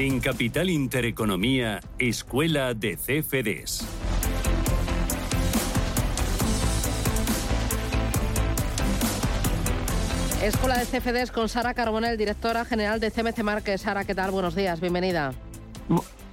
En Capital Intereconomía, Escuela de CFDs. Escuela de CFDs con Sara Carbonell, directora general de CMC Márquez. Sara, ¿qué tal? Buenos días, bienvenida.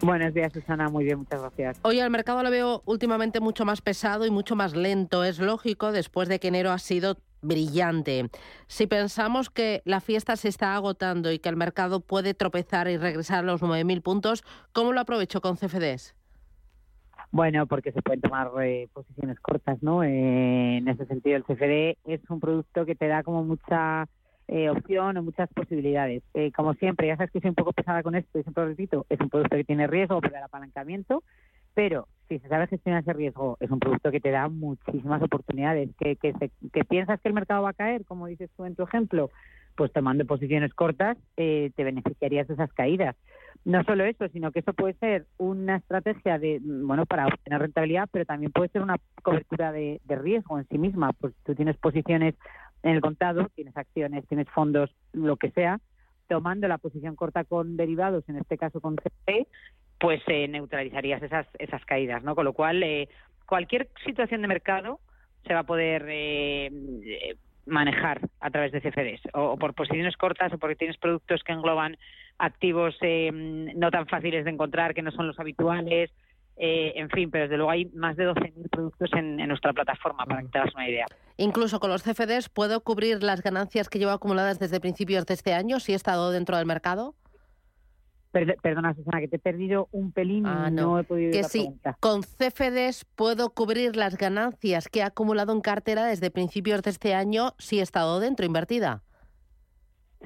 Buenos días, Susana. Muy bien, muchas gracias. Hoy el mercado lo veo últimamente mucho más pesado y mucho más lento. Es lógico después de que enero ha sido brillante. Si pensamos que la fiesta se está agotando y que el mercado puede tropezar y regresar a los 9.000 puntos, ¿cómo lo aprovecho con CFDs? Bueno, porque se pueden tomar eh, posiciones cortas, ¿no? Eh, en ese sentido, el CFD es un producto que te da como mucha eh, opción o muchas posibilidades. como siempre, ya sabes que soy un poco pesada con esto y siempre repito, es un producto que tiene riesgo por el apalancamiento, pero si se sabe gestionar ese riesgo, es un producto que te da muchísimas oportunidades. Que, que, que piensas que el mercado va a caer, como dices tú en tu ejemplo, pues tomando posiciones cortas te beneficiarías de esas caídas. No solo eso, sino que eso puede ser una estrategia de, bueno, para obtener rentabilidad, pero también puede ser una cobertura de, riesgo en sí misma. Pues tú tienes posiciones en el contado, tienes acciones, tienes fondos, lo que sea, tomando la posición corta con derivados, en este caso con CP, pues eh, neutralizarías esas esas caídas, ¿no? Con lo cual, eh, cualquier situación de mercado se va a poder eh, manejar a través de CFDs, o, por posiciones cortas, o porque tienes productos que engloban activos eh, no tan fáciles de encontrar, que no son los habituales, eh, en fin, pero desde luego hay más de 12.000 productos en, nuestra plataforma, para que te hagas una idea. Incluso con los CFDs, ¿puedo cubrir las ganancias que llevo acumuladas desde principios de este año si he estado dentro del mercado? Perdona, Susana, que te he perdido un pelín y ah, no. he podido que sí, Con CFDs puedo cubrir las ganancias que he acumulado en cartera desde principios de este año si he estado dentro, invertida.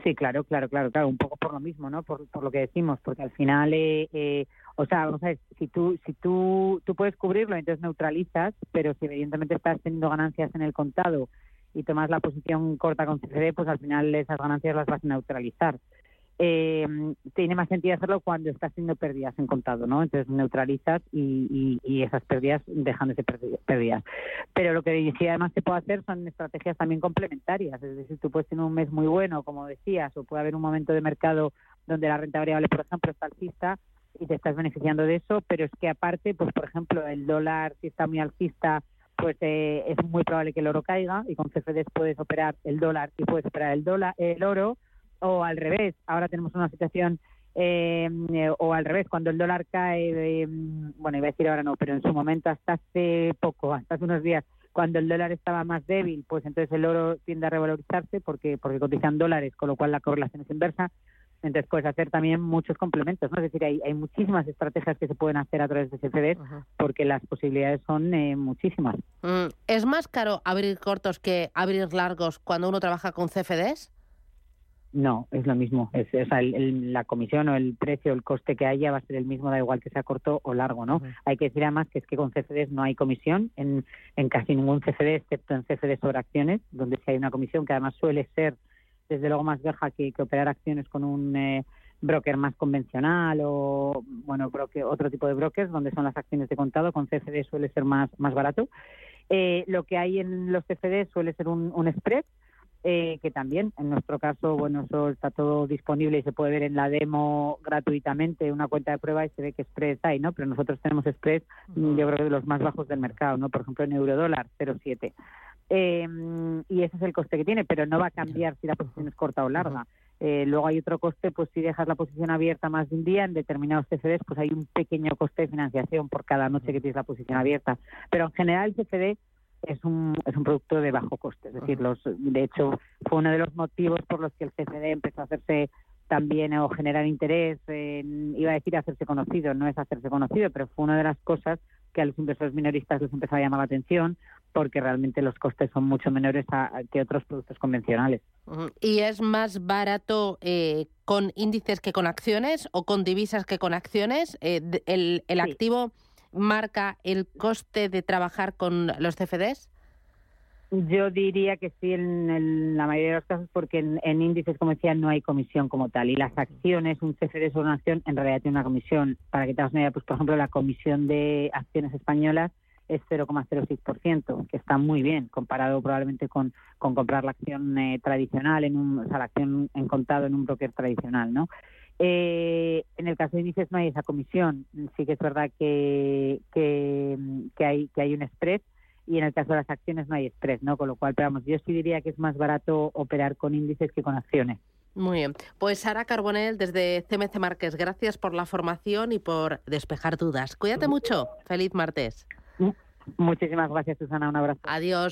Sí, claro, claro, claro, claro, un poco por lo mismo, ¿no? Por, lo que decimos, porque al final, eh, eh, o sea, vamos a ver, si tú, si tú, tú puedes cubrirlo, entonces neutralizas, pero si evidentemente estás teniendo ganancias en el contado y tomas la posición corta con CFD, pues al final esas ganancias las vas a neutralizar eh, tiene más sentido hacerlo cuando estás haciendo pérdidas en contado, ¿no? Entonces neutralizas y, esas pérdidas dejan de ser pérdidas. Pero lo que decía además se puede hacer son estrategias también complementarias, es decir, tú puedes tener un mes muy bueno, como decías, o puede haber un momento de mercado donde la renta variable, por ejemplo, está alcista y te estás beneficiando de eso, pero es que aparte, pues por ejemplo, el dólar si está muy alcista, pues eh, es muy probable que el oro caiga y con CFDs puedes operar el dólar y puedes operar el dólar, el oro o al revés, ahora tenemos una situación eh, o al revés, cuando el dólar cae, eh, bueno, iba a decir ahora no, pero en su momento hasta hace poco, hasta hace unos días, cuando el dólar estaba más débil, pues entonces el oro tiende a revalorizarse porque porque cotizan dólares, con lo cual la correlación es inversa. Entonces puedes hacer también muchos complementos, ¿no? Es decir, hay, hay muchísimas estrategias que se pueden hacer a través de CFDs porque las posibilidades son eh, muchísimas. Mm, ¿Es más caro abrir cortos que abrir largos cuando uno trabaja con CFDs? No, es lo mismo. Es, la comisión o el precio, el coste que haya va a ser el mismo, da igual que sea corto o largo, ¿no? Hay que decir además que es que con CFDs no hay comisión en, en casi ningún CFD, excepto en CFD sobre acciones, donde sí hay una comisión que además suele ser, desde luego, más baja que, operar acciones con un eh, broker más convencional o, bueno, broker, otro tipo de brokers, donde son las acciones de contado. Con CFD suele ser más, más barato. Eh, lo que hay en los CFD suele ser un, un spread eh, que también en nuestro caso, bueno, eso está todo disponible y se puede ver en la demo gratuitamente, una cuenta de prueba y se ve que spreads hay, ¿no? Pero nosotros tenemos spreads, yo creo que de los más bajos del mercado, ¿no? Por ejemplo, en eurodólar, 0,7. Eh, y ese es el coste que tiene, pero no va a cambiar si la posición es corta o larga. Eh, luego hay otro coste, pues si dejas la posición abierta más de un día, en determinados CFDs, pues hay un pequeño coste de financiación por cada noche que tienes la posición abierta. Pero en general el CFD es un, es un producto de bajo coste. Es decir, los, de hecho, fue uno de los motivos por los que el CFD empezó a hacerse también o generar interés, iba a decir hacerse conocido, no es hacerse conocido, pero fue una de las cosas que a los inversores minoristas les empezó a llamar la atención porque realmente los costes son mucho menores que otros productos convencionales. ¿Y es más barato eh, con índices que con acciones o con divisas que con acciones? Eh, ¿El, el activo marca el coste de trabajar con los CFDs? Yo diría que sí en, la mayoría de los casos porque en, índices, como decía, no hay comisión como tal. Y las acciones, un CFD sobre una acción, en realidad tiene una comisión. Para que te hagas una idea, pues por ejemplo, la comisión de acciones españolas es 0,06%, que está muy bien comparado probablemente con, con comprar la acción eh, tradicional, en un, o sea, la acción en contado en un broker tradicional, ¿no? Eh, en el caso de índices no hay esa comisión. Sí que es verdad que, que, que hay, que hay un spread, y en el caso de las acciones no hay estrés, ¿no? Con lo cual, pero vamos, yo sí diría que es más barato operar con índices que con acciones. Muy bien. Pues Sara Carbonell, desde CMC Márquez, gracias por la formación y por despejar dudas. Cuídate mucho. Feliz martes. Muchísimas gracias, Susana. Un abrazo. Adiós.